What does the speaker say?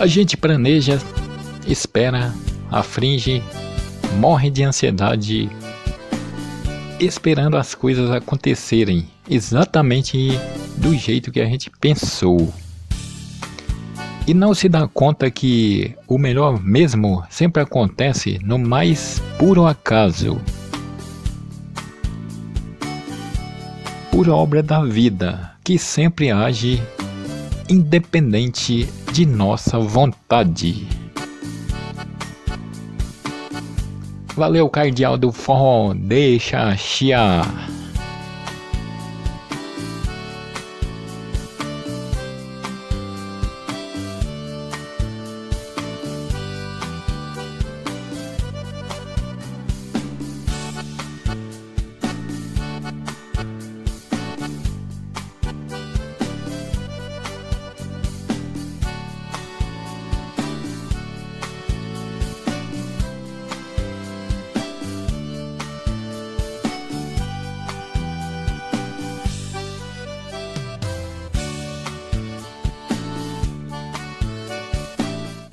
A gente planeja, espera, afringe, morre de ansiedade, esperando as coisas acontecerem exatamente do jeito que a gente pensou. E não se dá conta que o melhor mesmo sempre acontece no mais puro acaso. Por obra da vida, que sempre age independente de nossa vontade. Valeu, cardeal do forró, deixa chiar.